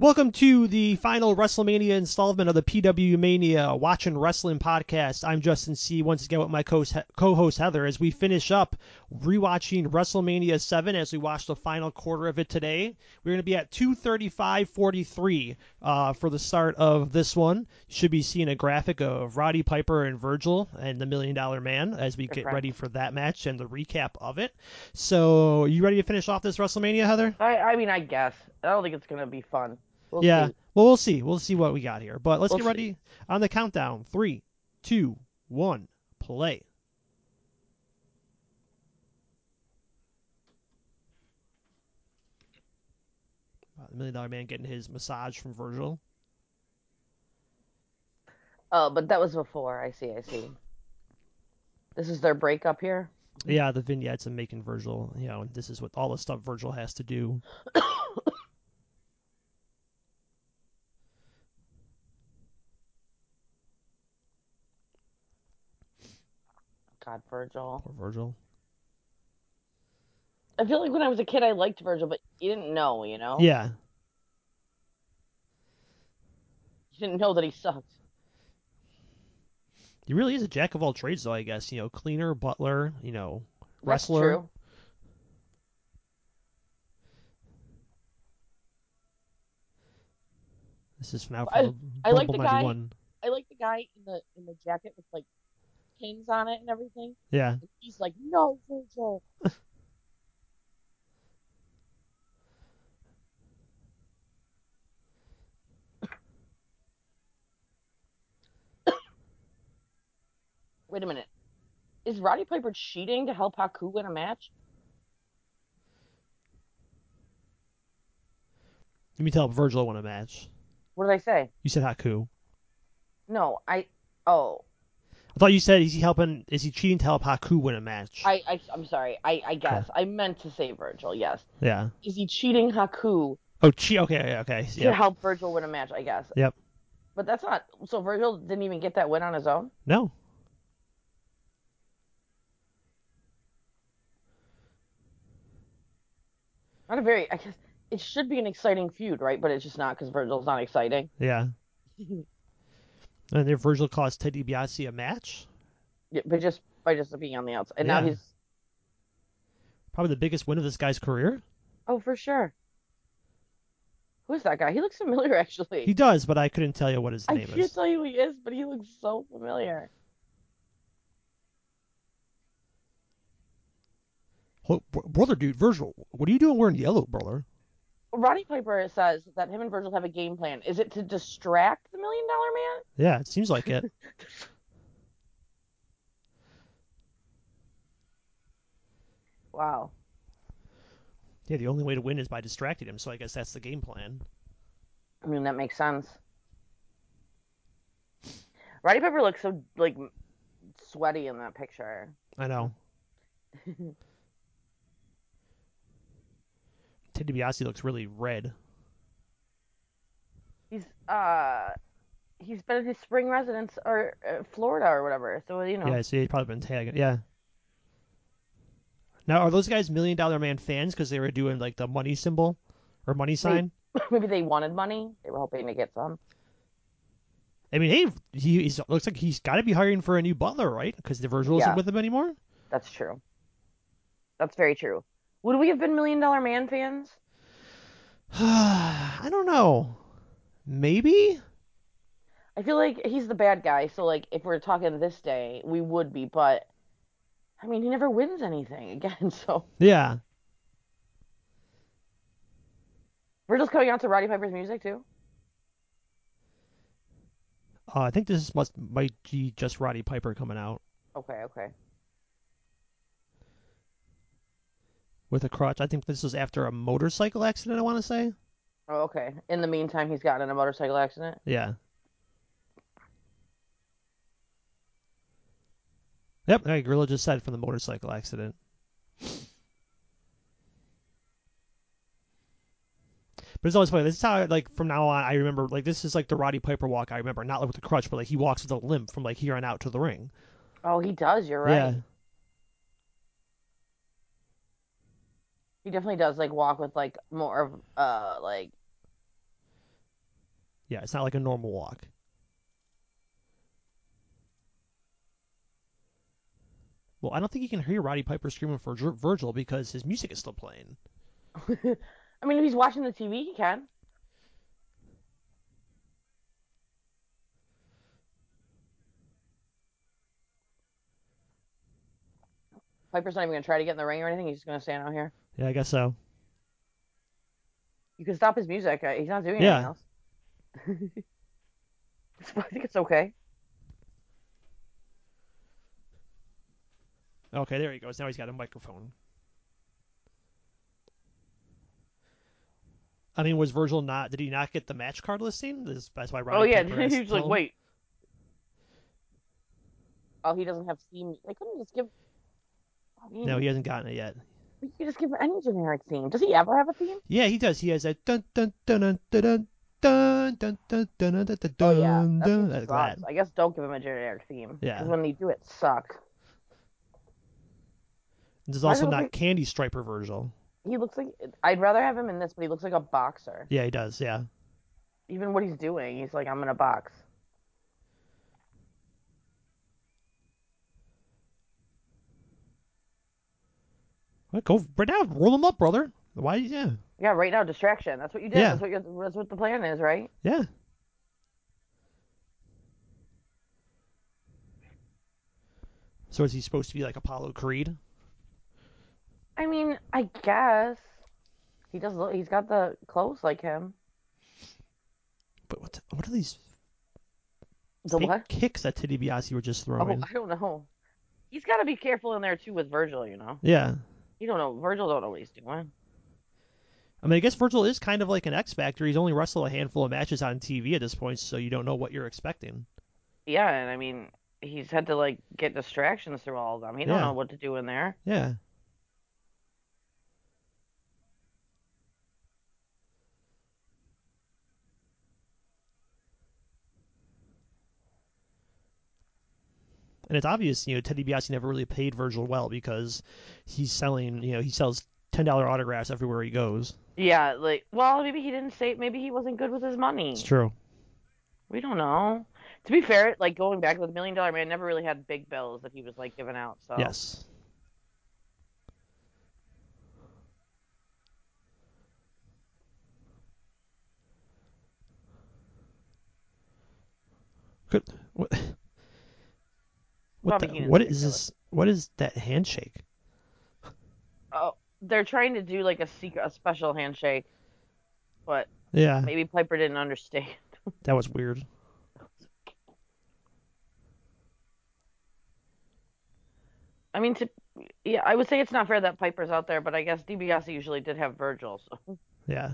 Welcome to the final WrestleMania installment of the PWMania Watching Rasslin podcast. I'm Justin C. Once again with my co-host Heather as we finish up rewatching WrestleMania 7 as we watch the final quarter of it today. We're going to be at 235.43 uh, for the start of this one. You should be seeing a graphic of Roddy Piper and Virgil and the Million Dollar Man as we get ready for that match and the recap of it. So, you ready to finish off this WrestleMania, Heather? I, I mean, I guess. I don't think it's going to be fun. We'll yeah. see. Well, we'll see. We'll see what we got here. But let's We'll get ready on the countdown. Three, two, one, play. The Million Dollar Man getting his massage from Virgil. Oh, but that was before. I see. I see. This is their breakup here. Yeah, the vignettes and making Virgil. You know, this is what all the stuff Virgil has to do. God, Virgil. Poor Virgil. I feel like when I was a kid, I liked Virgil, but you didn't know, you know? Yeah. You didn't know that he sucked. He really is a jack of all trades, though. I guess you know, cleaner, butler, you know, That's wrestler. true. This is now I- I like the guy- 91. I like the guy in the in the jacket with like pins on it and everything. Yeah. And he's like, "No, Virgil." Wait a minute. Is Roddy Piper cheating to help Haku win a match? Let me tell Virgil won a match. What did I say? You said Haku. No, I. Oh, I thought you said is he helping? Is he cheating to help Haku win a match? I, I I'm sorry. I, I guess I meant to say Virgil. Yes. yeah. Is he cheating Haku Oh, che- okay, okay. to Yep. help Virgil win a match? I guess. Yep. But that's not. So Virgil didn't even get that win on his own. No. Not a very. I guess it should be an exciting feud, right? But it's just not because Virgil's not exciting. Yeah. Uh, and then Virgil cost Ted DiBiase a match. Yeah, but just by just being on the outside, and now he's. Probably the biggest win of this guy's career. Oh, for sure. Who's that guy? He looks familiar, actually. He does, but I couldn't tell you what his I name is. I can't tell you who he is, but he looks so familiar. Brother, dude, Virgil, what are you doing wearing yellow, brother? Roddy Piper says that him and Virgil have a game plan. Is it to distract the Million Dollar Man? Yeah, it seems like it. Wow. yeah, the only way to win is by distracting him. So I guess that's the game plan. I mean, that makes sense. Roddy Piper looks so like sweaty in that picture. I know. Ted DiBiase looks really red. He's uh he's been in his spring residence or uh, Florida or whatever. So you know. Yeah, so he's probably been tagging. Yeah. Now, are those guys Million Dollar Man fans because they were doing like the money symbol or money sign? Maybe they wanted money. They were hoping to get some. I mean, hey, he looks like he's got to be hiring for a new butler, right? Because the Virgil isn't with him anymore. That's true. That's very true. Would we have been Million Dollar Man fans? I don't know. Maybe. I feel like he's the bad guy, so like if we're talking this day, we would be, but I mean he never wins anything again, so Yeah. Virgil's coming out to Roddy Piper's music too. Uh, I think this must might be just Roddy Piper coming out Okay, okay. With a crutch. I think this was after a motorcycle accident. I want to say. Oh, okay. In the meantime, he's gotten in a motorcycle accident. Yeah. Yep, hey, Gorilla just said from the motorcycle accident. But it's always funny. This is how, like, from now on, I remember, like, this is like the Roddy Piper walk. I remember, not like with the crutch, but like he walks with a limp from like here on out to the ring. Oh, he does. You're right. Yeah, He definitely does like walk with like more of uh like Yeah, it's not like a normal walk. Well, I don't think you can hear Roddy Piper screaming for Vir- Virgil because his music is still playing. I mean, if he's watching the TV, he can. Piper's not even gonna try to get in the ring or anything. He's just gonna stand out here. Yeah, I guess so. You can stop his music. Uh, He's not doing Yeah. anything else. I think it's okay. Okay, there he goes. Now he's got a microphone. I mean, was Virgil not? Did he not get the match card listing? This, that's why Roddy oh yeah, he was like, him? wait. Oh, he doesn't have theme. They couldn't just give. No, he hasn't gotten it yet. You can just give him any generic theme. Does he ever have a theme? Yeah, he does. He has a dun dun dun dun dun dun. Dun, dun, dun, dun, dun, dun, dun, oh, yeah. dun, like that. I guess don't give him a generic theme. Yeah. When they do it, sucks. There's also not like, Candy Striper Virgil. He looks like I'd rather have him in this, but he looks like a boxer. Yeah, he does. Yeah. Even what he's doing, he's like, I'm gonna box. Go right now. Roll them up, brother. Why? Yeah. Yeah, right now distraction. That's what you did. Yeah. That's what you, that's what the plan is, right? Yeah. So is he supposed to be like Apollo Creed? I mean, I guess he does look. He's got the clothes like him. But what? What are these The what? kicks that Teddy DiBiase were just oh, throwing? Oh, I don't know. He's got to be careful in there too with Virgil. You know, Yeah. You don't know. Virgil don't know what he's doing. I mean, I guess Virgil is kind of like an X Factor. He's only wrestled a handful of matches on TV at this point, so you don't know what you're expecting. Yeah, and I mean, he's had to like get distractions through all of them. He don't Yeah. know what to do in there. Yeah. And it's obvious, you know, Teddy DiBiase never really paid Virgil well because he's selling, you know, he sells ten dollar autographs everywhere he goes. Yeah, like, well, maybe he didn't say. Maybe he wasn't good with his money. It's true. We don't know. To be fair, like going back with Million Dollar Man, never really had big bills that he was like giving out. So Yes. Good. What? What, the, what is this? What is that handshake? Oh, they're trying to do like a secret, a special handshake, but Yeah, maybe Piper didn't understand. that was weird. I mean, to yeah, I would say it's not fair that Piper's out there, but I guess DiBiase usually did have Virgil. So. Yeah.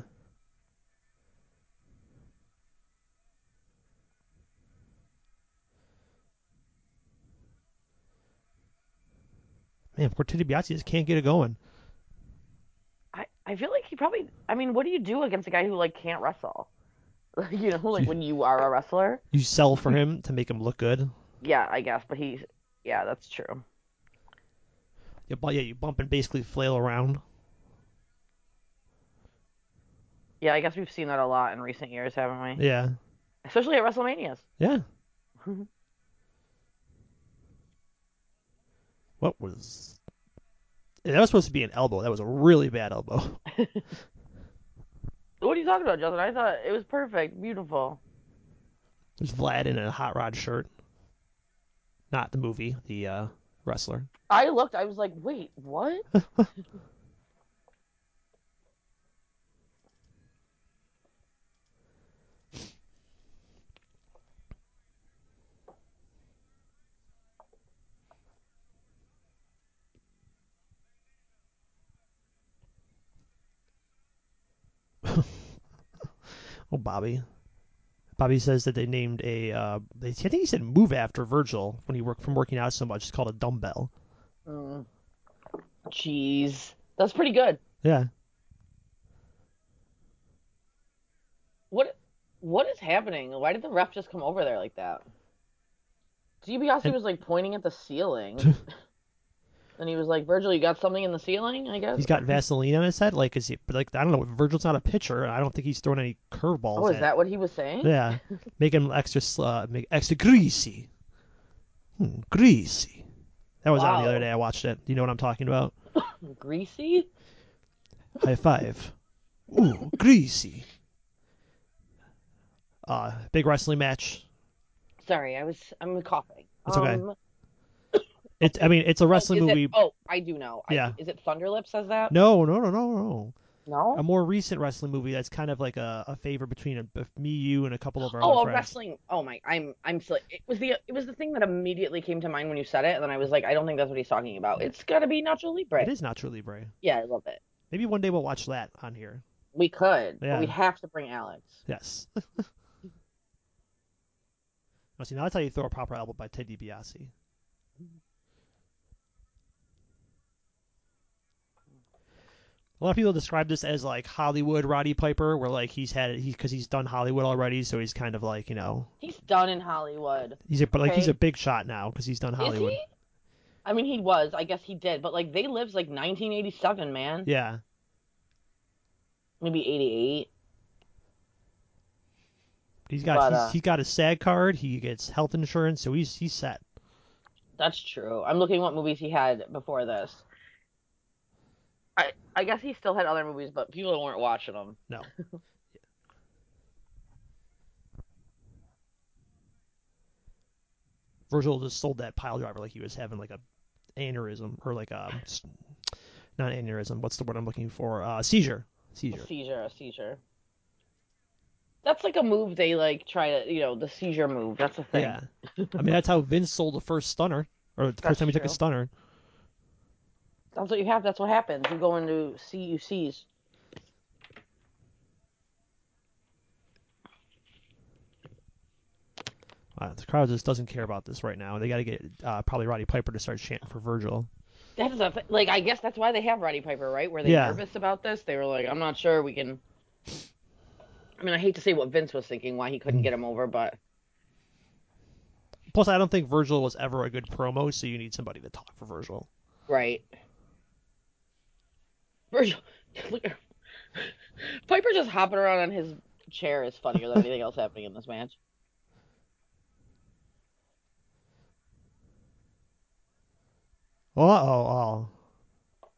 Man, poor Teddy DiBiase just can't get it going. I, I feel like he probably. I mean, what do you do against a guy who like can't wrestle? you know, like when you are a wrestler. You sell for him to make him look good. Yeah, I guess, but he. Yeah, that's true. Yeah, but yeah, you bump and basically flail around. Yeah, I guess we've seen that a lot in recent years, haven't we? Yeah. Especially at WrestleManias. Yeah. what was? That was supposed to be an elbow. That was a really bad elbow. What are you talking about, Justin? I thought it was perfect, beautiful. There's Vlad in a hot rod shirt. Not the movie, the uh, wrestler. I looked, I was like, wait, what? Oh, Bobby. Bobby says that they named a. Uh, they, I think he said move after Virgil when he worked from working out so much. It's called a dumbbell. Mm. Jeez. That's pretty good. Yeah. What what is happening? Why did the ref just come over there like that? DiBiase was like pointing at the ceiling. And he was like, Virgil, you got something in the ceiling? I guess. He's got Vaseline on his head. Like, is he? Like, I don't know. Virgil's not a pitcher. I don't think he's throwing any curveballs. Oh, is at- that what he was saying? Yeah, make him extra, uh, make extra greasy. Hmm, greasy. That was on the Wow. other day. I watched it. Do you know what I'm talking about? Greasy? High five. Ooh, greasy. Uh, big wrestling match. Sorry, I was I'm coughing. It's okay. Um, It's. I mean, it's a oh, wrestling it- movie. oh, I do know. I- Yeah. is it Thunderlip says that? No, no, no, no, no. No. A more recent wrestling movie that's kind of like a, a favor between a, me, you, and a couple of our Oh, a friends. wrestling. Oh my, I'm I'm so. It was the it was the thing that immediately came to mind when you said it, and then I was like, I don't think that's what he's talking about. It's got to be Nacho Libre. It is Nacho Libre. Yeah, I love it. Maybe one day we'll watch that on here. We could, Yeah. but we have to bring Alex. Yes. now, see, now that's how you throw a proper album by Ted DiBiase. A lot of people describe this as like Hollywood Roddy Piper, where like he's had it he because he's done Hollywood already, so he's kind of like you know He's done in Hollywood. he's a but like he's a big shot now because he's done Hollywood. Is he? I mean, he was. I guess he did, but like they lived like 1987, man. Yeah, Maybe 88. he's got But, he's, uh, he's got a SAG card. He gets health insurance, so he's he's set. That's true. I'm looking what movies he had before this. I I guess he still had other movies, but people weren't watching them. No. Virgil just sold that pile driver like he was having like a aneurysm or like a not aneurysm. What's the word I'm looking for? Uh, seizure. A Seizure. seizure, a seizure. That's like a move they like try to, you know, the seizure move. That's a thing. Yeah. I mean that's how Vince sold the first stunner or the That's first time he took a stunner. That's what you have. That's what happens. You go into CUCs. Uh, the crowd just doesn't care about this right now. They got to get uh, probably Roddy Piper to start chanting for Virgil. That is a like I guess that's why they have Roddy Piper, right? Were they Yeah. nervous about this? They were like, I'm not sure we can. I mean, I hate to say what Vince was thinking, why he couldn't get him over, but Plus, I don't think Virgil was ever a good promo, so you need somebody to talk for Virgil. right. Virgil, look, at- Piper just hopping around on his chair is funnier than anything else happening in this match. Uh oh, oh.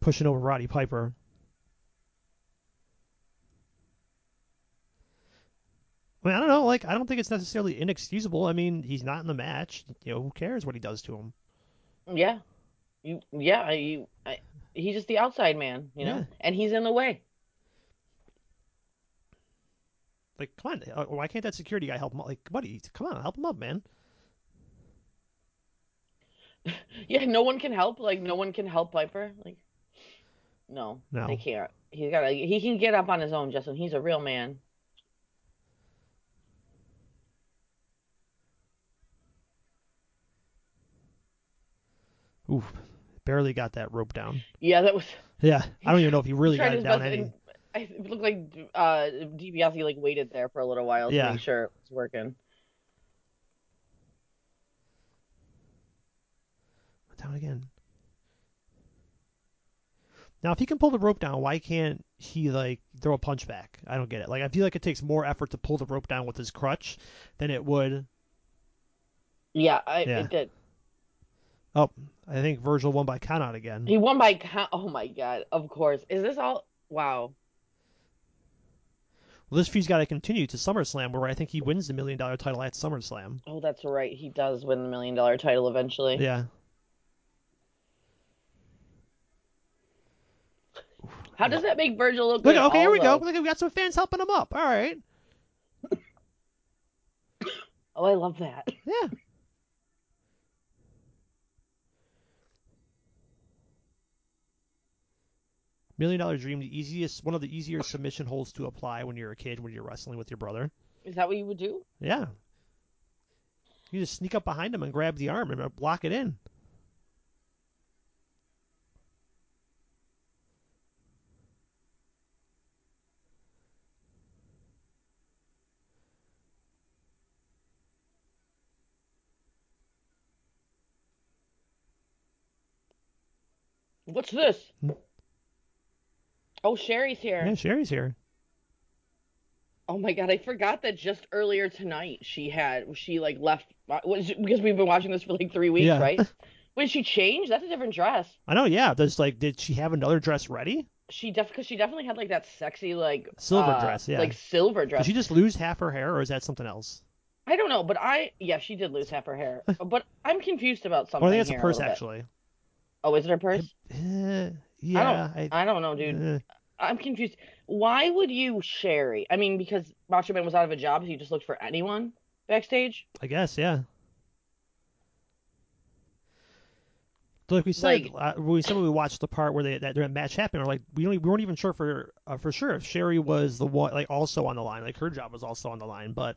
Pushing over Roddy Piper. I mean, I don't know. Like, I don't think it's necessarily inexcusable. I mean, he's not in the match. You know, who cares what he does to him? Yeah, you, yeah, you, I, he's just the outside man, you know, Yeah. and he's in the way. Like, come on. uh, Why can't that security guy help him? Like, buddy, come on, help him up, man. Yeah, no one can help. Like no one can help Piper. Like no, No. they can't. He's got. He can get up on his own, Justin. He's a real man. Oof, barely got that rope down. Yeah, that was. Yeah, I don't even know if he really got it down any. I- It looked like uh, DiBiase like waited there for a little while Yeah. to make sure it was working. Down again. Now, if he can pull the rope down, why can't he like throw a punch back? I don't get it. Like, I feel like it takes more effort to pull the rope down with his crutch than it would. Yeah, I Yeah. it did. Oh, I think Virgil won by count out again. He won by count. Oh my god! Of course. Is this all? Wow. Well, this feud's got to continue to SummerSlam, where I think he wins the million dollar title at SummerSlam. Oh, that's right. He does win the million dollar title eventually. Yeah. How does that make Virgil look Look, good? okay, here we go. although- Look, we got some fans helping him up. All right. Oh, I love that. Yeah. Million Dollar Dream, the easiest, one of the easier submission holds to apply when you're a kid, when you're wrestling with your brother. Is that what you would do? Yeah. You just sneak up behind him and grab the arm and block it in. What's this? Hmm? Oh, Sherry's here. Yeah, Sherry's here. Oh my God, I forgot that just earlier tonight she had she like left uh, was because we've been watching this for like three weeks, Yeah. right? When she changed, that's a different dress. I know. Yeah. There's like, did she have another dress ready? She def because she definitely had like that sexy like Silver uh, dress, yeah. like silver dress. Did she just lose half her hair, or is that something else? I don't know, but I yeah she did lose half her hair, but I'm confused about something. Well, I think it's a purse bit. actually. Oh, is it her purse? Eh, yeah. I, I don't know, dude. eh. I'm confused. Why would you Sherry? I mean, because Macho Man was out of a job, so you just looked for anyone backstage. I guess, yeah. Like we said, Like- uh, we said when we watched the part where they that, that match happened, we're like we only we weren't even sure for uh, for sure if Sherry was the one like also on the line, like her job was also on the line, but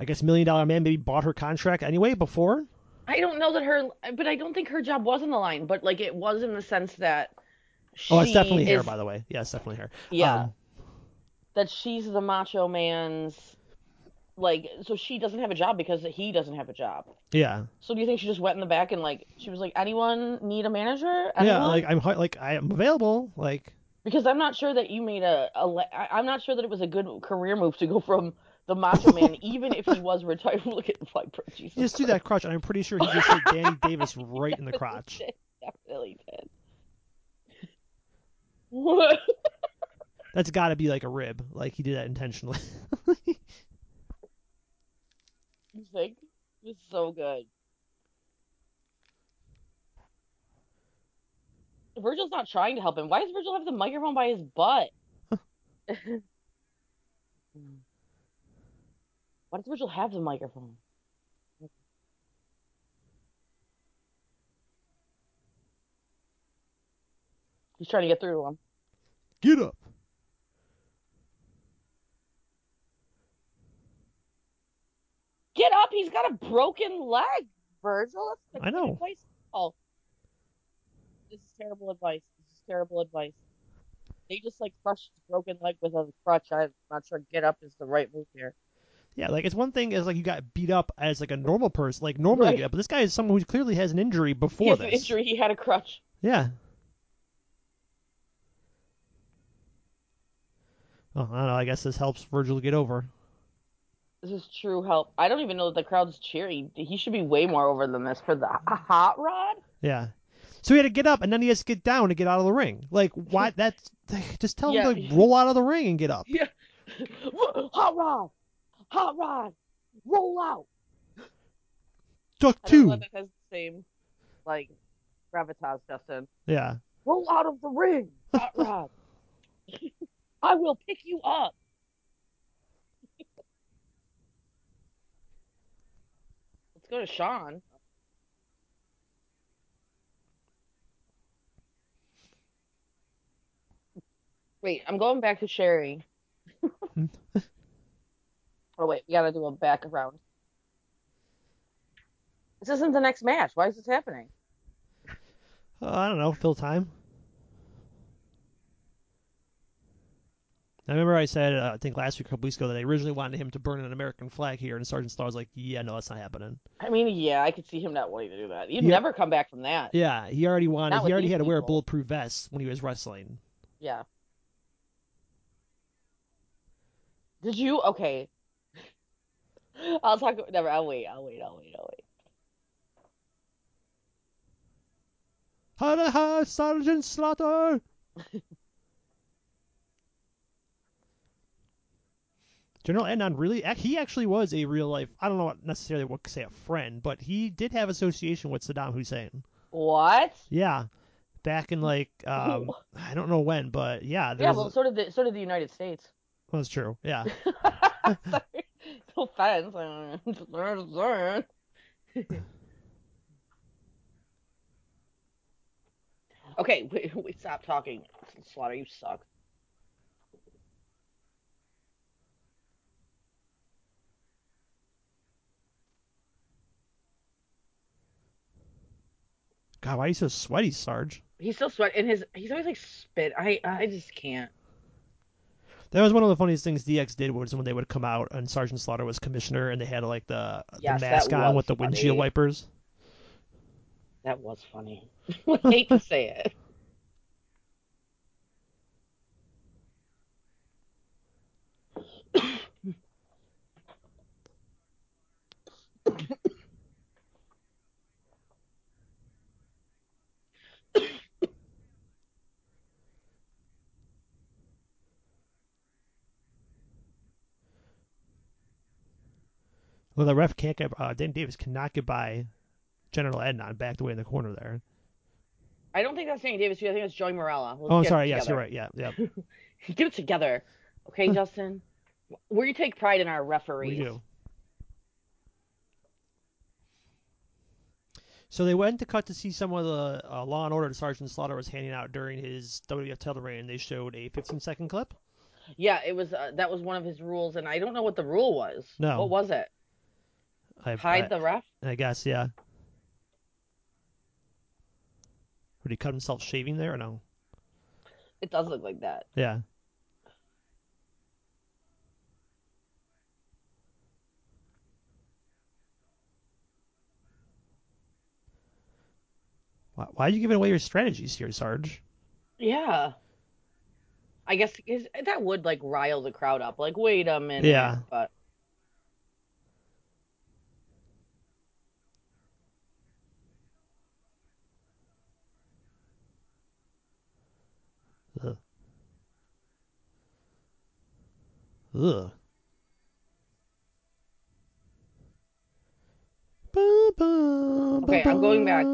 I guess Million Dollar Man maybe bought her contract anyway before. I don't know that her, but I don't think her job was on the line. But like it was in the sense that Oh, it's definitely hair, by the way. Yeah, it's definitely hair. yeah, Um, that she's the Macho Man's like. So she doesn't have a job because he doesn't have a job. yeah, So do you think she just went in the back and like she was like, anyone need a manager? Anyone? yeah. Like I'm like I am available. Like Because I'm not sure that you made a, a I'm not sure that it was a good career move to go from the Macho Man, even if he was retired. Look at Piper, Jesus. just do that crotch, and I'm pretty sure he just hit Danny Davis right in the crotch. Definitely did. What? That's got to be like a rib. Like he did that intentionally. You think? It's so good. Virgil's not trying to help him. Why does Virgil have the microphone by his butt? Why does Virgil have the microphone? He's trying to get through to him. Get up. Get up! He's got a broken leg, Virgil. That's I know. advice. Oh, this is terrible advice. This is terrible advice. They just like crushed his broken leg with a crutch. I'm not sure get up is the right move here. Yeah, like it's one thing is like you got beat up as like a normal person, like normally, Right. get up, but this guy is someone who clearly has an injury He before has this. an injury. He had a crutch. Yeah. Oh, I don't know. I guess this helps Virgil get over. This is true help. I don't even know that the crowd's cheering. He should be way more over than this for the hot rod. Yeah. So he had to get up, and then he has to get down to get out of the ring. Like, why? That's just tell Yeah. him to roll out of the ring and get up. Yeah. hot rod. Hot rod. Roll out. Duck I don't know two. that has the same like gravitas, Justin. Yeah. Roll out of the ring, hot rod. I will pick you up. Let's go to Sean. Wait, I'm going back to Sherry. oh wait, we gotta do a background. This isn't the next match. Why is this happening? Uh, I don't know. Fill time. I remember I said, uh, I think last week, a couple weeks ago, that I originally wanted him to burn an American flag here, and Sergeant Starr was like, "Yeah, no, that's not happening." I mean, yeah, I could see him not wanting to do that. You'd Yeah. never come back from that. Yeah, he already wanted. He already had to wear a bulletproof vest when he was wrestling. Yeah. Did you? Okay. I'll talk. Never. I'll wait. I'll wait. I'll wait. I'll wait. The hell, Sergeant Slaughter? General Adnan really, he actually was a real life. I don't know necessarily what to say a friend, but he did have association with Saddam Hussein. What? Yeah, back in like um, I don't know when, but yeah, there Yeah. was, Well, so did the so did the United States. that's true. Yeah, Sorry. No offense. okay. Wait, wait. Stop talking. Slaughter. You suck. God, why are you so sweaty, Sarge? He's still sweating. And his he's always like spit. I I just can't. That was one of the funniest things DX did was when they would come out and Sergeant Slaughter was commissioner and they had like the, Yes, the mask on with the funny. windshield wipers. That was funny. I hate to say it. Well, the ref can't get. Uh, Dan Davis cannot get by General Adnan backed away in the corner there. I don't think that's Danny Davis. I think it's Joey Marella. Let's oh, I'm sorry. Yes, you're right. Yeah, yeah. Get it together, okay, Justin. We take pride in our referees. We do. So they went to cut to see some of the uh, Law and Order Sergeant Slaughter was handing out during his WWF title reign. They showed a 15 second clip. Yeah, it was. Uh, that was one of his rules, and I don't know what the rule was. No. What was it? I, Hide I, the ref? I guess, yeah. Would he cut himself shaving there or no? It does look like that. Yeah. Why, why are you giving away your strategies here, Sarge? Yeah. I guess that would like rile the crowd up. Like, wait a minute. Yeah. But Ugh. Okay, I'm going back.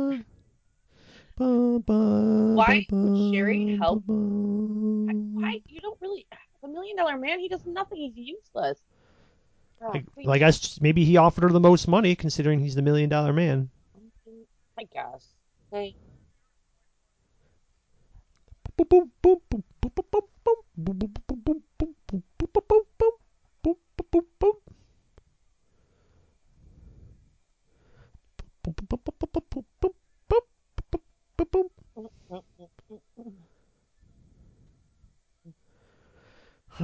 Why would Sherry help? why you don't really the million dollar man? He does nothing. He's useless. Oh, Like, please, well, I guess maybe he offered her the most money, considering he's the million dollar man. I guess. Hey,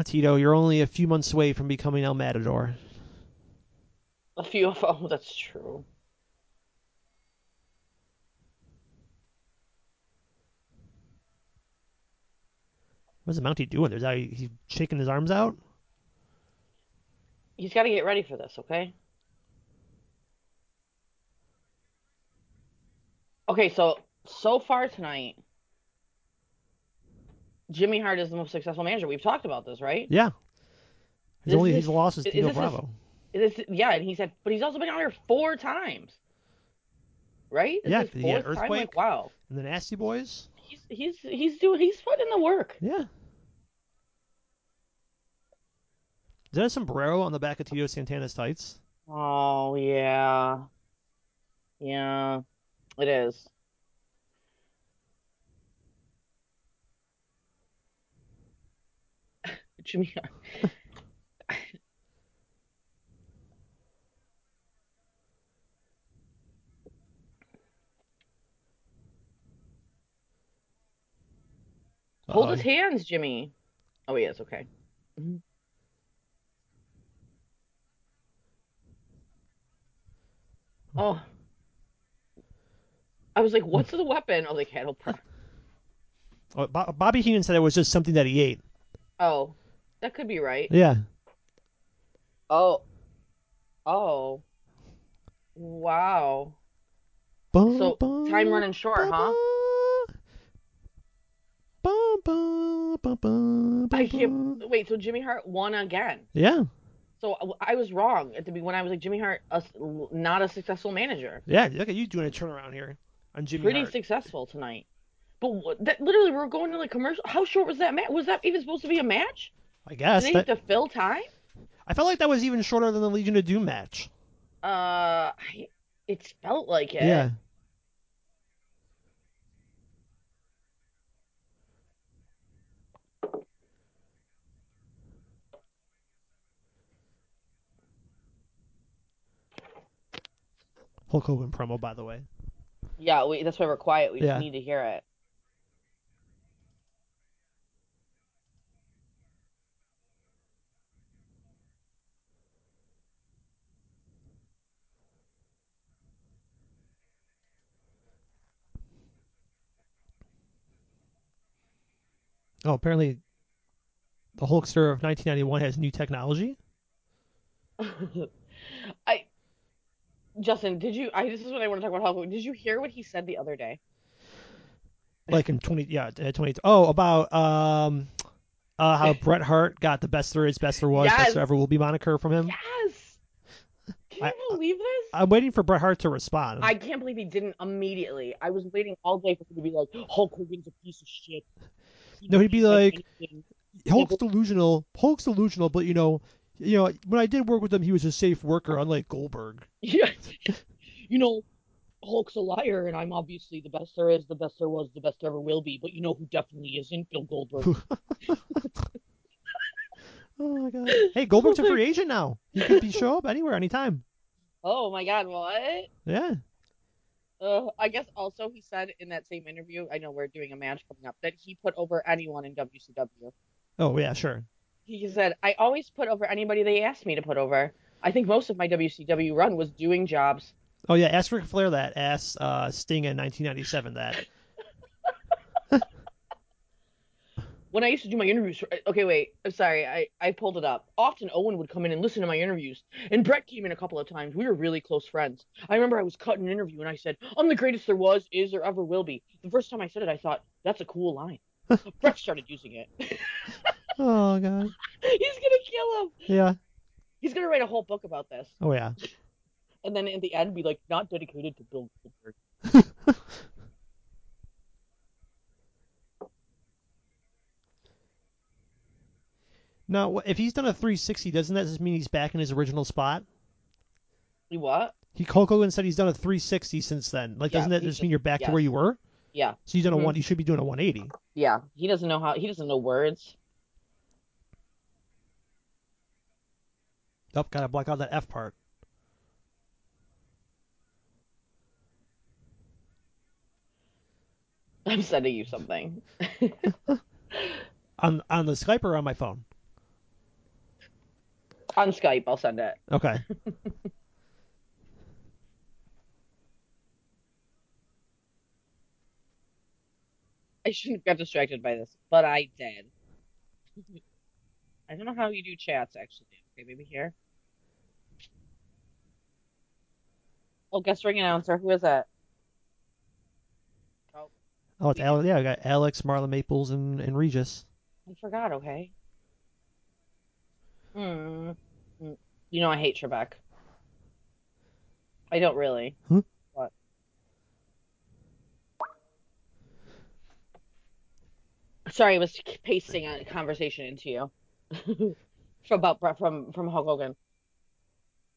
Tito, you're only a few months away from becoming El Matador. a few of oh, that's true. What's the Mountie doing? There's uh, he's shaking his arms out. He's got to get ready for this, okay? Okay, so so far tonight, Jimmy Hart is the most successful manager. We've talked about this, right? Yeah. His Is only this- his loss is Tito this his- Bravo. This, yeah, and he said, but he's also been out here four times, right? This Yeah, is 'cause he had fourth time. Earthquake. Like, wow, And the Nasty Boys. he's he's he's doing he's putting in the work. Yeah. Is that a sombrero on the back of Tito Santana's tights? Oh yeah, yeah, it is. Jimmy, hold his hands, Jimmy. Oh, he is okay. Mhm. Oh, I was like, "What's the weapon?" I was like, "Handle press." Oh, Bobby Heenan said it was just something that he ate. Oh, that could be right. Yeah. Oh, oh, wow. Bum, So, bum, time running short, huh? Bum, bum, I can't wait. So Jimmy Hart won again. Yeah. So I- was wrong at the when I was like Jimmy Hart, a, not a successful manager. Yeah. Look at you doing a turnaround here on Jimmy Pretty Hart. successful tonight. But that literally we're going to like commercial. How short was that match? Was that even supposed to be a match? I Did guess. they That, have to fill time? I felt like that was even shorter than the Legion of Doom match. Uh, I, it felt like it. Yeah. Hulk Hogan promo, by the way. Yeah, we, that's why we're quiet. We just need to hear it. Oh, apparently, the Hulkster of 1991 has new technology. I, Justin, did you? I this is what I want to talk about. Hulk Did you hear what he said the other day? like in 20 yeah uh, 20 oh about um uh how Bret Hart got the best there is best there was best there ever will be moniker from him Yes. Can can't believe this. I'm waiting for Bret Hart to respond. I can't believe he didn't immediately. I was waiting all day for him to be like, Hulk Hogan's a piece of shit. No, he'd be like- Hulk's delusional. Hulk's delusional, but you know, you know, when I did work with him, he was a safe worker, unlike Goldberg. Yeah. you know, Hulk's a liar, and I'm obviously the best there is, the best there was, the best there ever will be. But you know who definitely isn't? Bill Goldberg. Oh my god. Hey, Goldberg's a free agent now. He could be show up anywhere, anytime. oh my God, what? Yeah. Uh, I guess also he said in that same interview, I know we're doing a match coming up, that he put over anyone in WCW. Oh yeah, sure. He said, I always put over anybody they asked me to put over. I think most of my WCW run was doing jobs. Oh yeah, ask Ric Flair that. Ask uh, Sting in 1997 that. When I used to do my interviews, uh, okay, wait, I'm sorry, I, I pulled it up. Often Owen would come in and listen to my interviews, and Bret came in a couple of times. We were really close friends. I remember I was cutting an interview and I said, I'm the greatest there was, is, or ever will be. The first time I said it, I thought, that's a cool line. Bret started using it. Oh god. He's gonna kill him. Yeah. He's gonna write a whole book about this. Oh yeah. and then in the end be like not dedicated to Bill Goldberg. Now, if he's done a 360, doesn't that just mean he's back in his original spot? You what? He Hogan said he's done a 360 since then. Like, Yeah, doesn't that just mean you're back to where you were? Yeah, So you've done a Mhm. one. You should be doing a 180. yeah. He doesn't know how. He doesn't know words. Oh, gotta block out that F part. I'm sending you something. On on the Skype or on my phone? On Skype, I'll send it. Okay. I shouldn't have got distracted by this, but I did. I don't know how you do chats actually. Okay, maybe here. Oh, guest ring announcer. Who is that? Oh, Oh, it's Alex. Yeah, I got Alex, Marla Maples, and, and Regis. I forgot. Okay. Hmm. You know I hate Trebek. I don't really. Hmm? What? Sorry, I was pasting a conversation into you from about from from Hulk Hogan.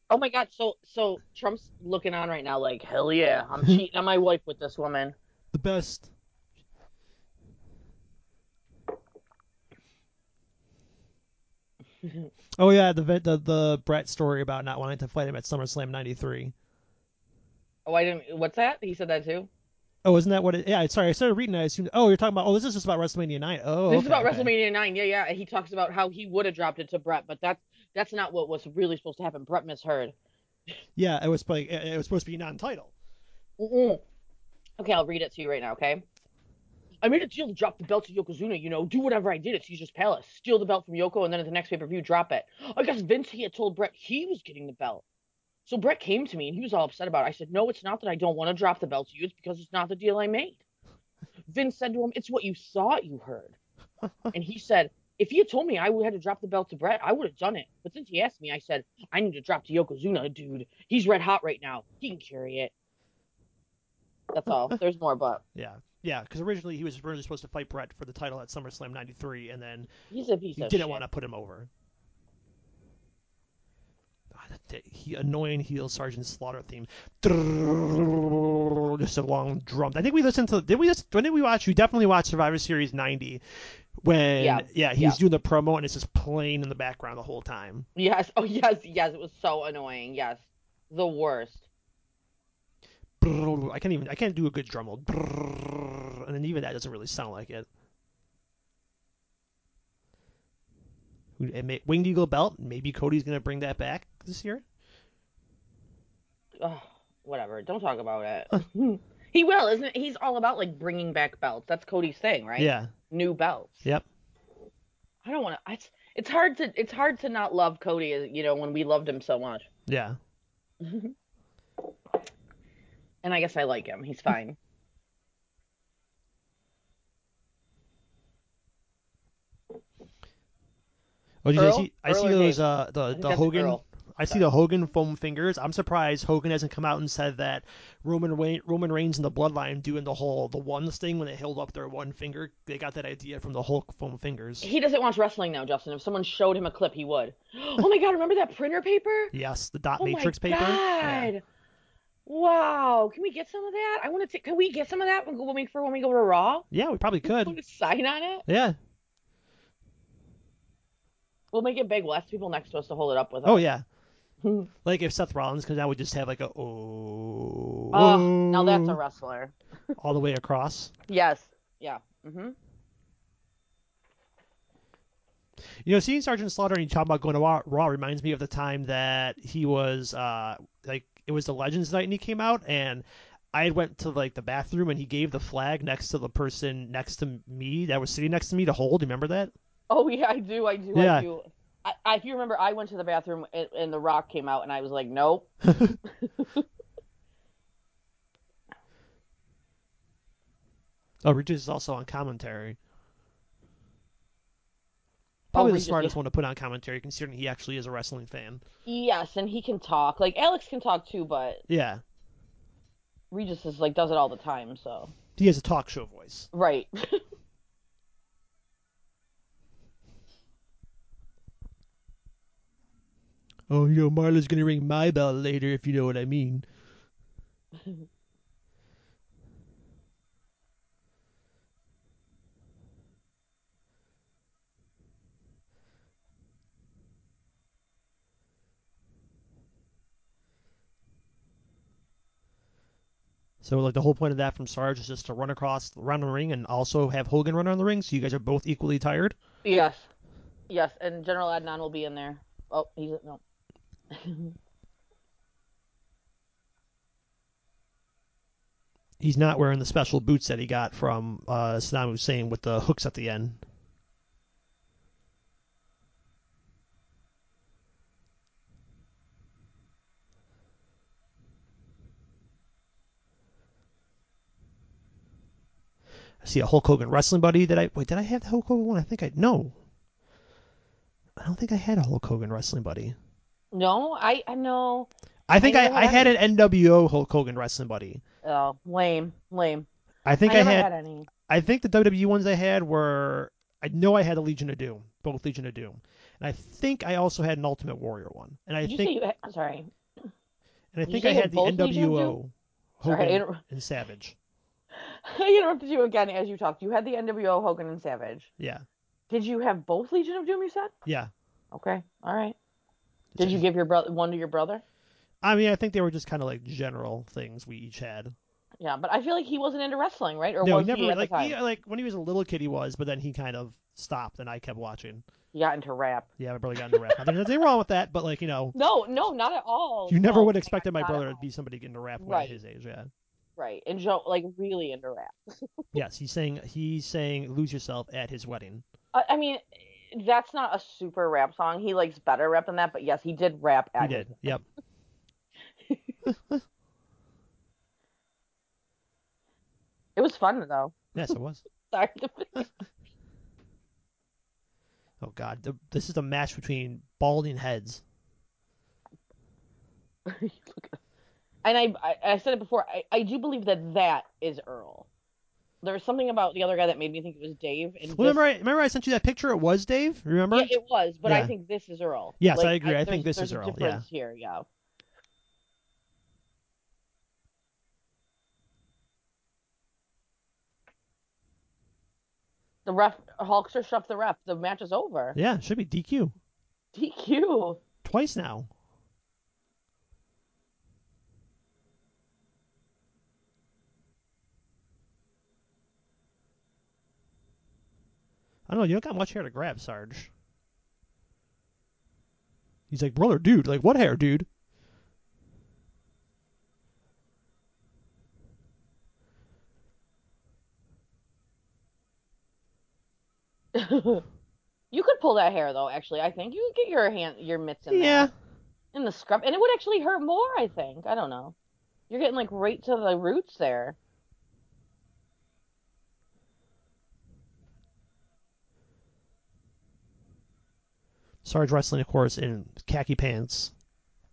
Oh my God! So so Trump's looking on right now, like hell yeah, I'm cheating on my wife with this woman. The best. Oh yeah, the the the Bret story about not wanting to fight him at SummerSlam '93. Oh, I didn't. What's that? He said that too. Oh, isn't that what it? Yeah, sorry, I started reading. I assumed. Oh, you're talking about. Oh, this is just about WrestleMania 9. Oh, This okay, is about okay. WrestleMania nine. Yeah, yeah. He talks about how he would have dropped it to Bret, but that's that's not what was really supposed to happen. Bret misheard. Yeah, it was like it it was supposed to be non-title. Mm-mm. Okay, I'll read it to you right now. Okay. I made a deal to drop the belt to Yokozuna. You know, do whatever I did at Caesar's Palace, steal the belt from Yoko, and then at the next pay per view, drop it. I guess Vince he had told Bret he was getting the belt. So Bret came to me and he was all upset about it. I said, No, it's not that I don't want to drop the belt to you. It's because it's not the deal I made. Vince said to him, It's what you thought you heard. and he said, If he had told me I had to drop the belt to Bret, I would have done it. But since he asked me, I said, I need to drop to Yokozuna, dude. He's red hot right now. He can carry it. That's all. There's more, but Yeah, yeah, because originally he was originally supposed to fight Bret for the title at SummerSlam '93, and then he's a piece he didn't want to put him over. Ah, that- He annoying heel Sergeant Slaughter theme. Just a long drum. I think we listened to. Did we? Just, when did we watch? We definitely watched Survivor Series '90. When Yeah, he's yeah. doing the promo and it's just playing in the background the whole time. Yes. Oh, yes, yes. It was so annoying. Yes. The worst. I can't even. I can't do a good drum roll. And then even that doesn't really sound like it. Winged Eagle belt. Maybe Cody's gonna bring that back this year. Ugh, whatever. Don't talk about it. he will, isn't it? He's all about like bringing back belts. That's Cody's thing, right? Yeah. New belts. Yep. I don't want to. It's it's hard to it's hard to not love Cody. You know when we loved him so much. Yeah. And I guess I like him. He's fine. Oh, did you Earl? see? I Earl see or those. Dave? Uh, the think the that's Hogan. Earl. I see the Hogan foam fingers. I'm surprised Hogan hasn't come out and said that Roman Reign, Roman Reigns and the Bloodline doing the whole the ones thing when they held up their one finger. They got that idea from the Hulk foam fingers. He doesn't watch wrestling now, Justin. If someone showed him a clip, he would. Oh my god, remember that printer paper? Yes, the dot oh matrix my paper. god. Yeah. Wow. Can we get some of that? I want to. Take can we get some of that when, when we for when we go to Raw? yeah, we probably could. sign on it? Yeah. We'll make it big. We'll ask people next to us to hold it up with us. Oh yeah. Like if Seth Rollins comes out, we just have like a oh. Oh, now that's a wrestler. all the way across. Yes. Yeah. Mhm. You know, seeing Sergeant Slaughter and you talking about going to Raw, Raw reminds me of the time that he was uh like it was the Legends night and he came out and I went to like the bathroom and he gave the flag next to the person next to me that was sitting next to me to hold. You remember that? Oh yeah, I do. I do. Yeah. I do. I, I, if you remember, I went to the bathroom and, and The Rock came out, and I was like, nope. Oh, Regis is also on commentary. Probably the smartest one to put on commentary, considering he actually is a wrestling fan. Yes, and he can talk. Like Alex can talk too, but Yeah, Regis is like does it all the time. So he has a talk show voice. right. Oh, you know, Marla's gonna ring my bell later, if you know what I mean. So, like, the whole point of that from Sarge is just to run across, run the ring, and also have Hogan run on the ring, so you guys are both equally tired. yes, yes, and General Adnan will be in there. Oh, he's no. He's not wearing the special boots that he got from uh, Saddam Hussein with the hooks at the end. I see a Hulk Hogan wrestling buddy. Did I wait? Did I have the Hulk Hogan one? I think I no. I don't think I had a Hulk Hogan wrestling buddy. No, I I know. I think I I, I, had an NWO Hulk Hogan wrestling buddy. Oh, lame, lame. I think I I, had, had any. I think the WWE ones I had were I know I had a Legion of Doom, both Legion of Doom, and I think I also had an Ultimate Warrior one, and I Did think had, I'm sorry. and I did think I had had the both Legion of NWO Hogan and Savage. I interrupted you again as you talked. You had the NWO Hogan and Savage. Yeah, Did you have both Legion of Doom? You said. yeah. Okay, all right. Did you give your brother one to your brother? I mean, I think they were just kind of like general things we each had. Yeah, but I feel like he wasn't into wrestling, right? Or no, was he never he like he, like when he was a little kid he was, but then he kind of stopped, and I kept watching. He got into rap. Yeah, my brother got into rap. I think there's nothing wrong with that, but like you know, No, no, not at all. you never No, would not- expect my brother to be somebody getting into rap when Right. at his age. Yeah. Right. And Joe, like, really into rap. Yes, he's saying he's saying lose yourself at his wedding. I, I mean, that's not a super rap song. He likes better rap than that. But yes, he did rap. He At did. his- Yep. It was fun though. Yes, it was. Sorry. Oh God, the, this is a match between balding heads. And I, I, I said it before. I, I do believe that that is Earl. There was something about the other guy that made me think it was Dave. And Well, this- remember, I, remember I sent you that picture. It was Dave. Remember? Yeah, it was, but I think this is Earl. Yes, Like, I agree. I think this is Earl, yeah. here, yeah. The ref, Hulkster shoved the ref. The match is over. Yeah, it should be DQ DQ. twice now. I don't know. You don't got much hair to grab, Sarge. He's like, brother, dude. Like, what hair, dude? you could pull that hair though. Actually, I think you could get your hand, your mitts in Yeah. there, in the scrub, and it would actually hurt more. I think. I don't know. You're getting like right to the roots there. Sarge wrestling, of course, in khaki pants.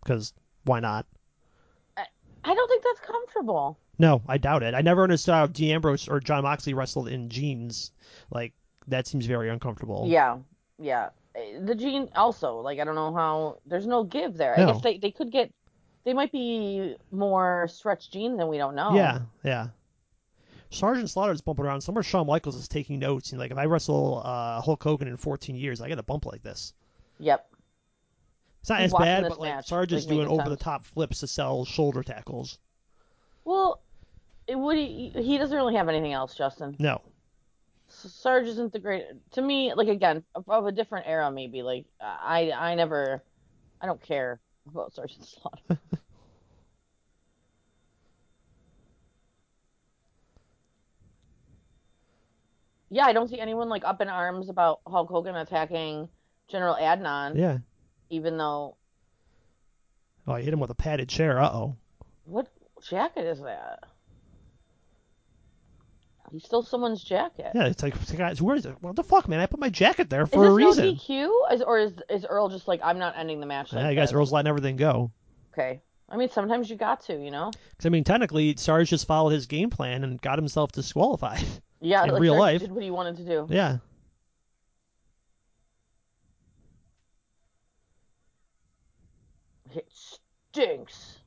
because why not? I don't think that's comfortable. No, I doubt it. I never understood how Dean Ambrose or Jon Moxley wrestled in jeans. Like that seems very uncomfortable. Yeah, yeah. The gene also like I don't know how there's no give there. I guess they they could get they might be more stretched jeans than we don't know. Yeah, yeah. Sergeant Slaughter's bumping around. Somewhere Shawn Michaels is taking notes. And like, if I wrestle uh, Hulk Hogan in 14 years, I get a bump like this. Yep. It's not Who's as bad, but like match? Sarge's Like, doing over the top flips to sell shoulder tackles. Well, it would he, he doesn't really have anything else, Justin. No, Sarge isn't the great to me. Like again, of, of a different era, maybe. Like I I never I don't care about Sergeant Slaughter. yeah, I don't see anyone like up in arms about Hulk Hogan attacking General Adnan, yeah. even though Oh, I hit him with a padded chair. Uh oh. what jacket is that? He stole someone's jacket. Yeah, it's like, guys, where is it? What the fuck, man? I put my jacket there for a this reason. no DQ? Is, or is is Earl just like I'm not ending the match? Like yeah, guess this? Earl's letting everything go. Okay. I mean, sometimes you got to, you know. 'Cause, I mean, technically, Sarge just followed his game plan and got himself disqualified. Yeah, In like real Sarge life. did what he wanted to do. yeah. It stinks.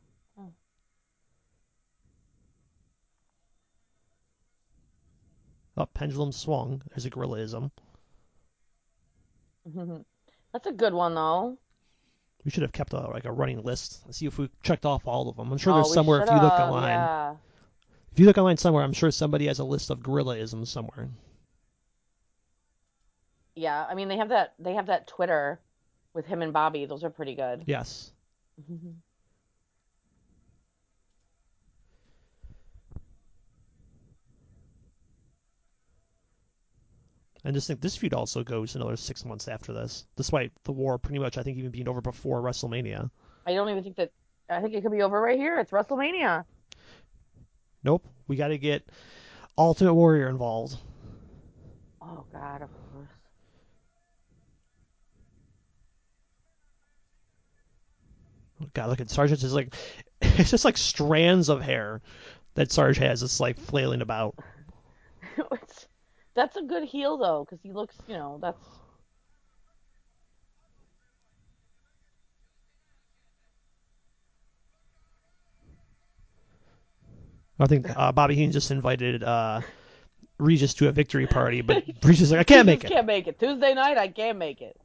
Oh, pendulum swung. There's a gorillaism. Mm-hmm. That's a good one though. We should have kept a like a running list. Let's see if we checked off all of them. I'm sure Oh, there's somewhere if you look online. Yeah. If you look online somewhere, I'm sure somebody has a list of gorillaisms somewhere. Yeah. I mean, they have that. They have that Twitter with him and Bobby. Those are pretty good. Yes. Mm-hmm. And just think this feud also goes another six months after this, despite the war pretty much I think even being over before WrestleMania. I don't even think that. I think it could be over right here. It's WrestleMania. Nope, we got to get Ultimate Warrior involved. Oh God, of course. God, look at Sarge's is like it's just like strands of hair that Sarge has. It's like flailing about. that's a good heel though, because he looks. You know, that's. I think uh, Bobby Heenan just invited uh, Regis to a victory party, but Regis is like, I can't make it. Can't make it. Tuesday night, I can't make it.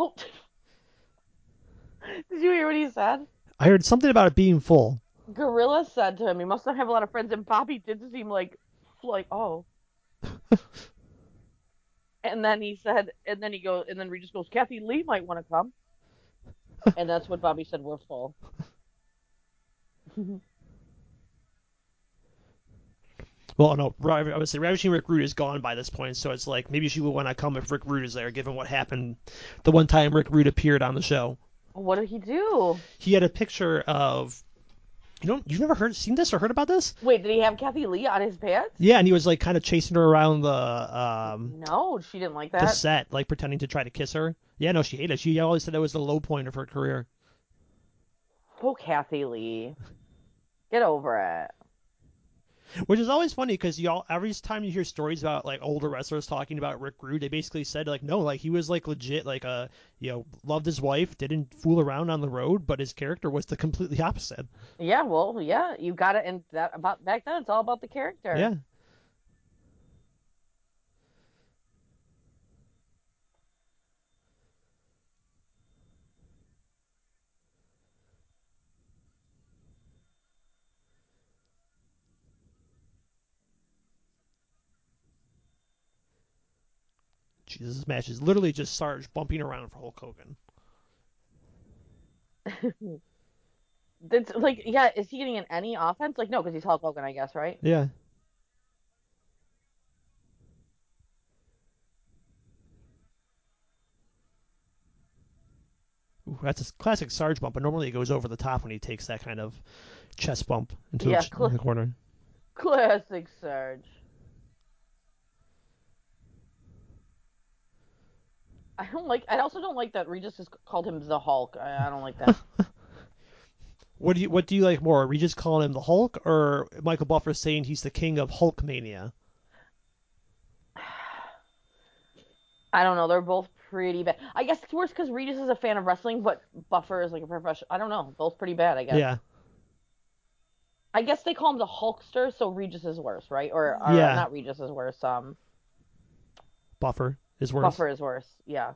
Oh. Did you hear what he said? I heard something about it being full. Gorilla said to him, he must not have a lot of friends, and Bobby did seem like, like, oh. and then he said, and then he goes, and then Regis goes, Kathie Lee might want to come. and that's what Bobby said, we're full. Well, no, Ra- I would say Ravishing Rick Rude is gone by this point, so it's like maybe she would want to come if Rick Rude is there, given what happened the one time Rick Rude appeared on the show. What did he do? He had a picture of. You don't. You've never heard, seen this or heard about this? Wait, did he have Kathie Lee on his pants? Yeah, and he was like kind of chasing her around the um No, she didn't like that. the set, like pretending to try to kiss her. Yeah, no, she hated it. She always said that was the low point of her career. Oh, Kathie Lee. Get over it. Which is always funny because y'all every time you hear stories about like older wrestlers talking about Rick Rude, they basically said like no, like he was like legit, like uh you know loved his wife, didn't fool around on the road, but his character was the completely opposite. Yeah, well, yeah, you got it. And that about back then, it's all about the character. Yeah. This match is literally just Sarge bumping around for Hulk Hogan. That's like, yeah, is he getting in any offense? Like, no, because he's Hulk Hogan, I guess, right? Yeah. Ooh. That's a classic Sarge bump, but normally it goes over the top when he takes that kind of chest bump into Yeah, the, cl- the corner. Classic Sarge. I don't like. I also don't like that Regis has called him the Hulk. I, I don't like that. What do you what do you like more? Regis calling him the Hulk or Michael Buffer saying he's the king of Hulkmania? I don't know. They're both pretty bad. I guess it's worse because Regis is a fan of wrestling, but Buffer is like a professional. I don't know. Both pretty bad. I guess. Yeah. I guess they call him the Hulkster, so Regis is worse, right? Or, or Yeah. not Regis is worse. Um, Buffer is worse. Buffer is worse. Yeah.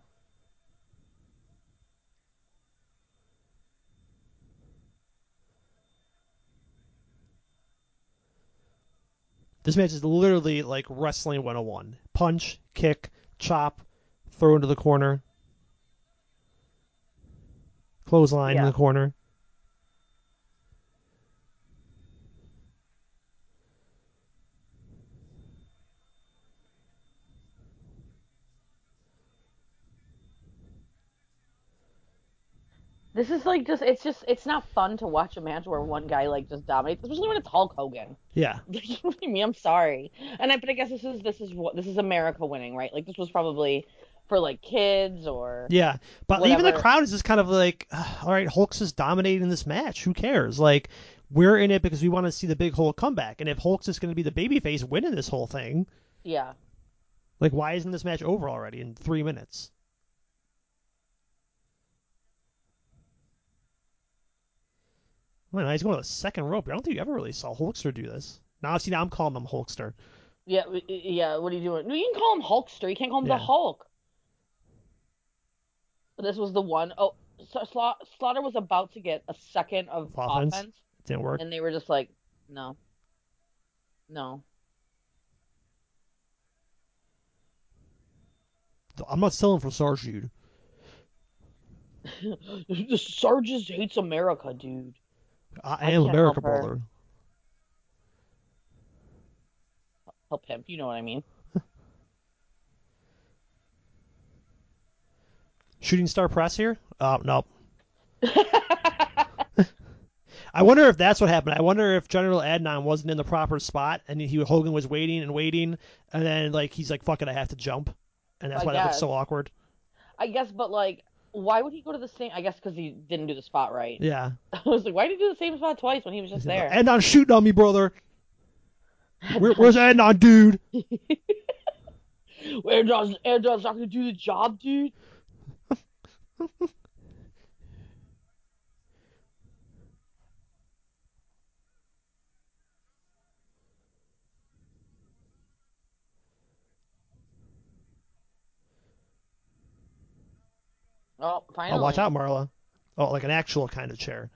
This match is literally like wrestling 101. Punch, kick, chop, throw into the corner. Clothesline in the corner. This is like just it's just it's not fun to watch a match where one guy like just dominates, especially when it's Hulk Hogan. Yeah. me? I'm sorry. And I but I guess this is this is what this is America winning, right? Like this was probably for like kids or Yeah. But even the crowd is just kind of like, all right, Hulk's just dominating this match. Who cares? Like, we're in it because we want to see the big Hulk comeback. And if Hulk's just going to be the babyface winning this whole thing, yeah. like, why isn't this match over already in three minutes? Well, he's going to the second rope. I don't think you ever really saw Hulkster do this. Now, see, now I'm calling him Hulkster. Yeah, yeah. What are you doing? No, you can call him Hulkster. You can't call him Yeah. the Hulk. This was the one oh so Sla- Slaughter was about to get a second of Offense? offense, It didn't work. and they were just like, no, no. I'm not selling for Sarge, dude. the Sarges hates America, dude. I am America, brother. Help him. You know what I mean. Shooting star press here? Uh, no. I wonder if that's what happened. I wonder if General Adnan wasn't in the proper spot and he Hogan was waiting and waiting, and then like he's like, "Fuck it, I have to jump," and that's I why that looks so awkward. I guess, but like, why would he go to the same? I guess because he didn't do the spot right. Yeah. I was like, why did he do the same spot twice when he was just there? Adnan shooting on me, brother. Where, where's Adnan, dude? Aaron's Aaron's not gonna do the job, dude. Oh, finally. Oh, watch out, Marla. Oh, like an actual kind of chair.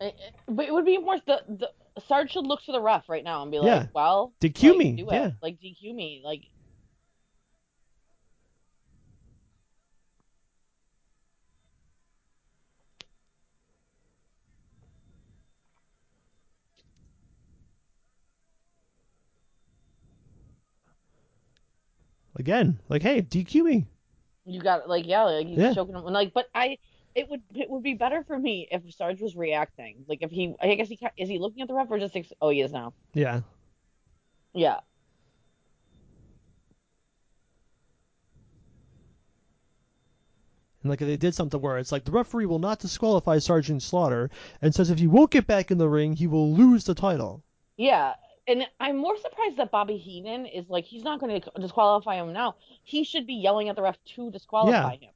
It- it- but it would be more the the Sarge should look to the ref right now and be like, Yeah. well, DQ like, me, yeah. it. like DQ me, like. Again, like, hey, DQ me. You got like yeah, like he's Yeah. choking him. Like, but I, it would it would be better for me if Sarge was reacting. Like if he, I guess he is he looking at the ref or just ex- oh he is now. Yeah. Yeah, And like they did something where it's like the referee will not disqualify Sergeant Slaughter and says if he won't get back in the ring, he will lose the title. yeah. And I'm more surprised that Bobby Heenan is like he's not going to disqualify him now. He should be yelling at the ref to disqualify him,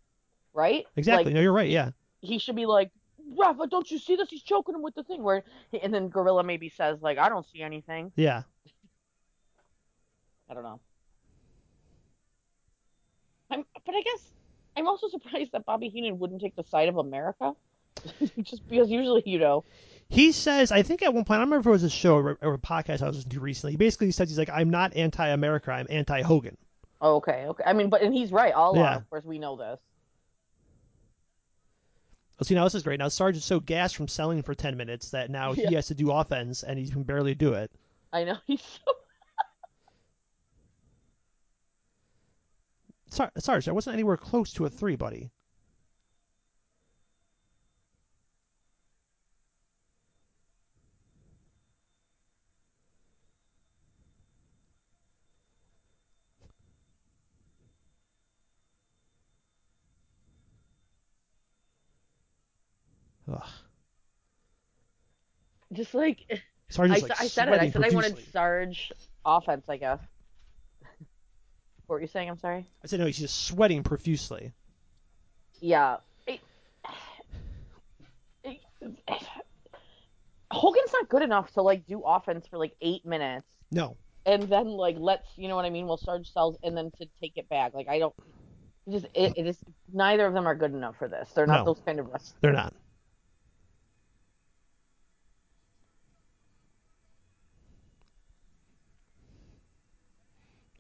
right? Exactly. Like, no, you're right. Yeah. he should be like, ref, don't you see this? He's choking him with the thing. Where and then Gorilla maybe says like, I don't see anything. Yeah. I don't know. I'm, but I guess I'm also surprised that Bobby Heenan wouldn't take the side of America, just because usually, you know, He says, I think at one point, I remember if it was a show or, or a podcast I was listening to recently. He basically says he's like, I'm not anti-America, I'm anti-Hogan. oh, okay, okay. I mean, but and he's right all. Yeah. Of course, we know this. Well, see, now this is great. Now Sarge is so gassed from selling for 10 minutes that now he has to do offense and he can barely do it. I know he's so. Sar- Sarge, I wasn't anywhere close to a three, buddy. Ugh. Just like Sarge I, like I said it. I said I wanted. Sarge offense. I guess. what were you saying? I'm sorry. I said no, he's just sweating profusely. Yeah. It- it- Hogan's not good enough to like do offense for like eight minutes No, and then like let's you know what I mean. Well, Sarge sells and then to take it back. Like I don't. It just it, it is neither of them are good enough for this. They're not No. those kind of wrestlers. they're not.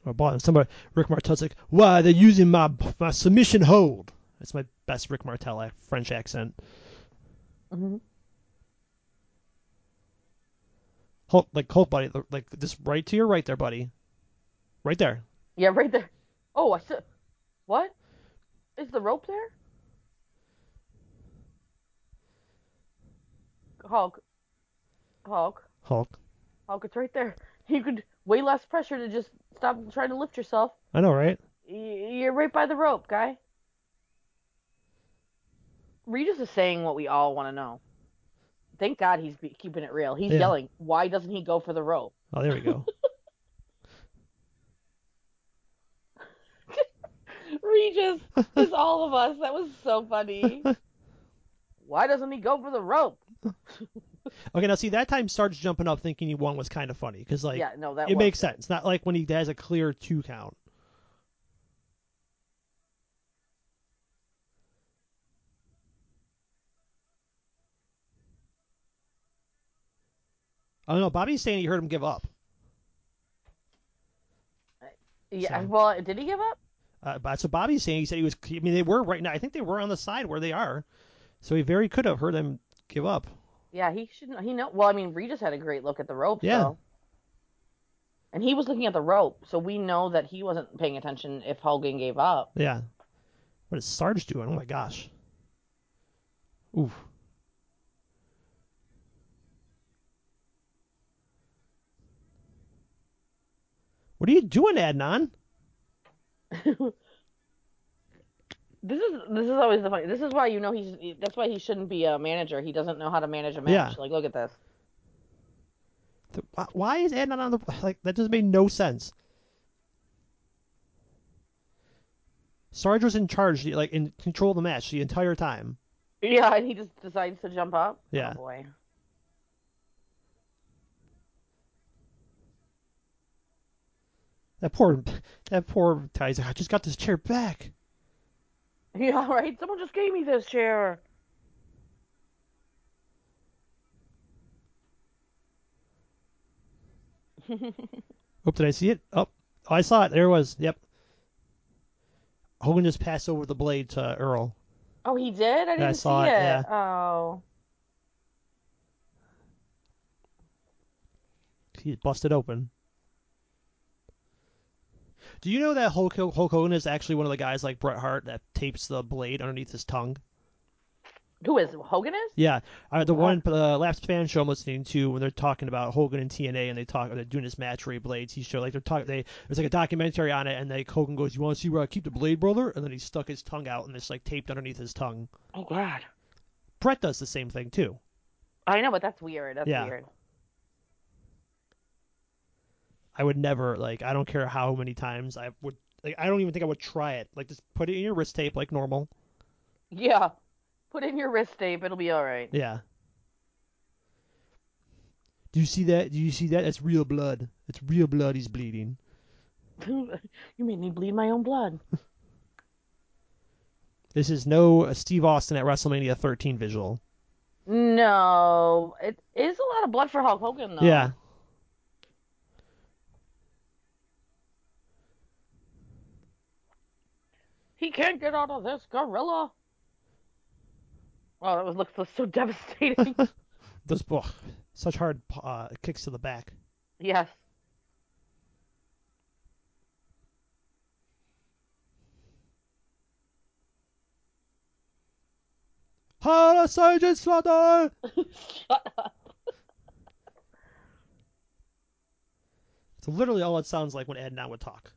I bought somebody. Rick Martel's like, "Why they're using my my submission hold?" That's my best Rick Martel French accent. hmm Hulk, like Hulk, buddy, like just right to your right there, buddy. Right there. Yeah, right there. Oh, I said. What? Is the rope there? Hulk. Hulk. Hulk. Hulk, it's right there. You could way less pressure to just stop trying to lift yourself. I know, right? You're right by the rope, guy. Regis is saying what we all want to know. Thank God he's keeping it real. He's Yeah. yelling, "Why doesn't he go for the rope?" Oh, there we go. Regis is all of us. That was so funny. Why doesn't he go for the rope? okay, now see that time starts jumping up thinking he won was kind of funny because like yeah, no, that it makes good. sense. Not like when he has a clear two count. I don't know. Bobby's saying he heard him give up. Yeah, So- well, did he give up? Uh, but what Bobby's saying. He said he was. I mean, they were right now. I think they were on the side where they are, so he very could have heard them give up. Yeah, he shouldn't. He know. Well, I mean, Regis had a great look at the rope. Yeah. So. And he was looking at the rope, so we know that he wasn't paying attention if Hogan gave up. Yeah. What is Sarge doing? Oh my gosh. Oof. What are you doing, Adnan? This is this is always the funny. This is why you know he's. That's why he shouldn't be a manager. He doesn't know how to manage a match. Yeah. Like, look at this. Th- wh- Why is Ed not on the like? That just made no sense. Sarge was in charge, like in control of the match the entire time. Yeah, and he just decides to jump up. Yeah. Oh boy. That poor, that poor like, I just got this chair back. Yeah, right. Someone just gave me this chair. Oh, did I see it? Oh, I saw it. There it was. Yep. Hogan just passed over the blade to Earl. Oh, he did. I didn't saw see it, it. yeah. Oh. He busted open. Do you know that Hulk, Hulk Hogan is actually one of the guys like Bret Hart that tapes the blade underneath his tongue? Who is Hogan? Is? Yeah, uh, the Wow. one uh, last fan show I'm listening to when they're talking about Hogan and TNA and they talk they're doing this match where he blades. He show like they're talking they there's like a documentary on it and like Hogan goes, "You want to see where I keep the blade, brother?" And then he stuck his tongue out and it's like taped underneath his tongue. Oh God. Bret does the same thing too. I know, but that's weird. That's Yeah. weird. I would never like I don't care how many times I would like I don't even think I would try it. Like just put it in your wrist tape like normal. Yeah. Put in your wrist tape. It'll be all right. Yeah. Do you see that? Do you see that? That's real blood. It's real blood he's bleeding. you made me bleed my own blood. This is no Steve Austin at WrestleMania 13 visual. No, it is a lot of blood for Hulk Hogan though. Yeah. He can't get out of this gorilla. Wow, that was looks so devastating. Those oh, such hard uh, kicks to the back. Yes. Hello, Sergeant Slaughter! Shut up. It's literally all it sounds like when Ed and I would talk.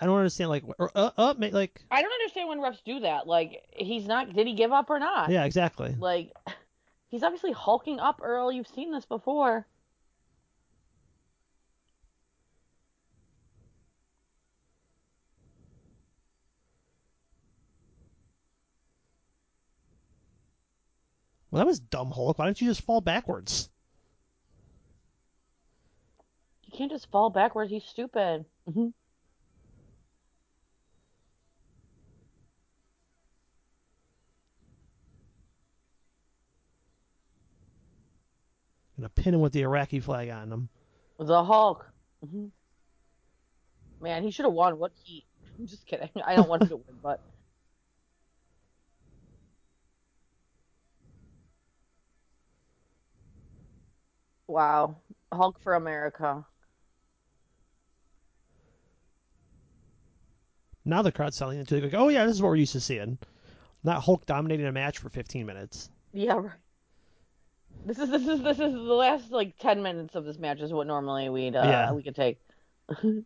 I don't understand, like, or, uh, uh, like, I don't understand when refs do that. Like, he's not. Did he give up or not? yeah, exactly. Like, he's obviously hulking up, Earl. You've seen this before. Well, that was dumb, Hulk. Why don't you just fall backwards? You can't just fall backwards. He's stupid. Gonna pin him with the Iraqi flag on him. The Hulk. Mhm. Man, he should have won. What he? I'm just kidding. I don't want him to win, but wow, Hulk for America. Now the crowd's selling it to like, oh yeah, this is what we're used to seeing. Not Hulk dominating a match for 15 minutes. Yeah, right. This is this is this is the last like ten minutes of this match is what normally we'd uh, Yeah. we could take.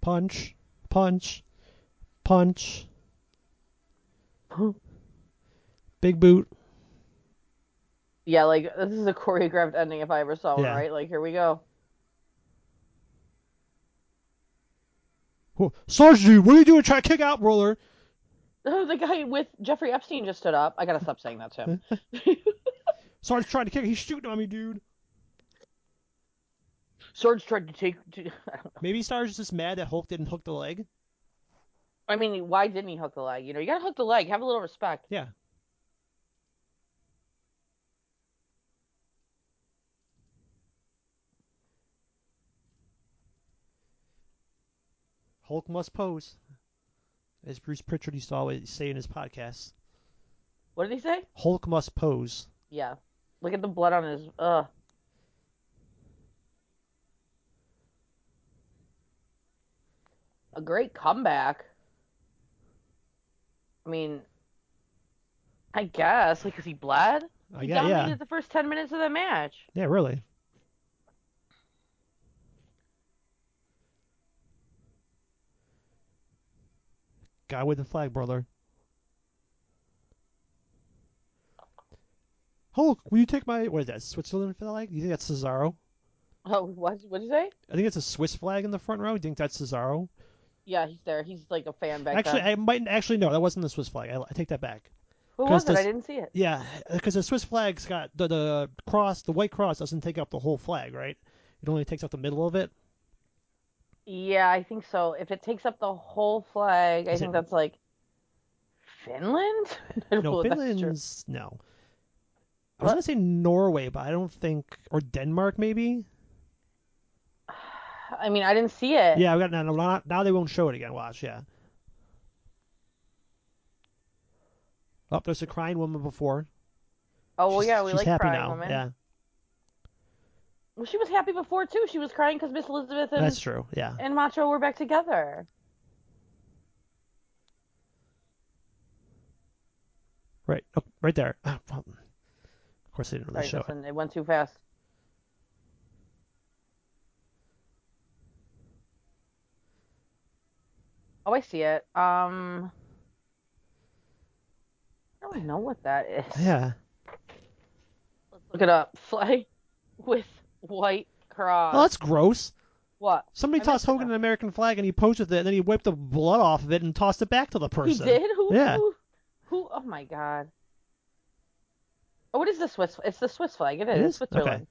Punch, punch, punch. Big boot. Yeah, like this is a choreographed ending if I ever saw one, Yeah. right? Like here we go. Oh, Sarge, what are you doing? Trying to kick out, roller. The guy with Jeffrey Epstein just stood up. I gotta stop saying that to him. Sarge trying to kick. He's shooting on me, dude. Sarge tried to take. To, I don't know. Maybe Sarge is just mad that Hulk didn't hook the leg. I mean, why didn't he hook the leg? You know, you gotta hook the leg. Have a little respect. Yeah. Hulk must pose, as Bruce Pritchard used to always say in his podcast. What did he say? Hulk must pose. Yeah. Look at the blood on his. Ugh. A great comeback. I mean, I guess like, 'cause he bled. Uh, He yeah, dominated yeah, the first ten minutes of the match. yeah, really. Guy with the flag, brother. Oh, Hulk, will you take my what is that? Switzerland flag? You think that's Cesaro? Oh, what? What did you say? I think it's a Swiss flag in the front row. You think that's Cesaro? Yeah, he's there. He's like a fan back Actually, then. I might actually no, that wasn't the Swiss flag. I, I take that back. Who 'cause was it? I didn't see it. Yeah, because the Swiss flag's got the the cross, the white cross doesn't take up the whole flag, right? It only takes up the middle of it. Yeah, I think so. If it takes up the whole flag, I think it- that's like Finland. I don't know No, if that's true. Finland's no. I was gonna say Norway, but I don't think or Denmark maybe. I mean, I didn't see it. Yeah, I got now. Now now they won't show it again. Watch, yeah. Oh, there's a crying woman before. Oh well, She's- yeah, we she's like happy crying now. women. Yeah, Well, she was happy before too. She was crying because Miss Elizabeth and that's true. Yeah. and Macho were back together. Right. Oh, right there. Ah, well, of course, they didn't really Sorry, show it. Justin, it went too fast. Oh, I see it. Um, I don't know what that is. Yeah. Let's look it up. Fly with white cross. Oh, that's gross. what? Somebody I tossed Hogan though. an American flag and he posed with it, and then he wiped the blood off of it and tossed it back to the person. He did? Who? Yeah. Who, who? Oh my god. Oh, what is the Swiss? It's the Swiss flag. It is, it is? Switzerland. Okay.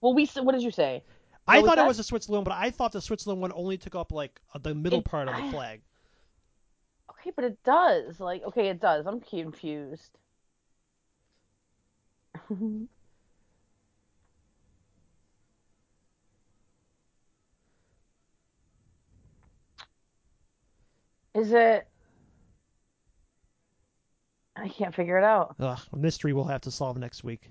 Well, we. What did you say? I What was thought it was the Switzerland, but I thought the Switzerland one only took up like uh, the middle It- part of the I- flag. Okay, but it does. Like, okay, it does. I'm confused. Is it? I can't figure it out. Ugh, a mystery we'll have to solve next week.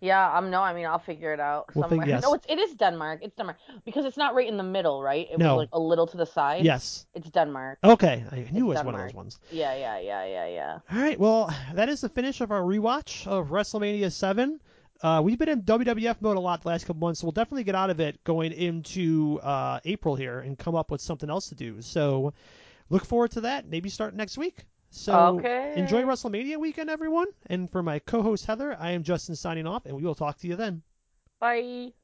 Yeah, um, no, I mean I'll figure it out We'll fig- somewhere. yes. No, it's it is Denmark. It's Denmark because it's not right in the middle, right? It No. was like a little to the side. Yes. It's Denmark. Okay, I knew it It's was one of those ones. Yeah, yeah, yeah, yeah, yeah. All right, well, that is the finish of our rewatch of WrestleMania 7. Uh, we've been in WWF mode a lot the last couple months, so we'll definitely get out of it going into uh, April here and come up with something else to do. So look forward to that. Maybe start next week. So Okay. enjoy WrestleMania weekend, everyone. And for my co-host Heather, I am Justin signing off, and we will talk to you then. Bye.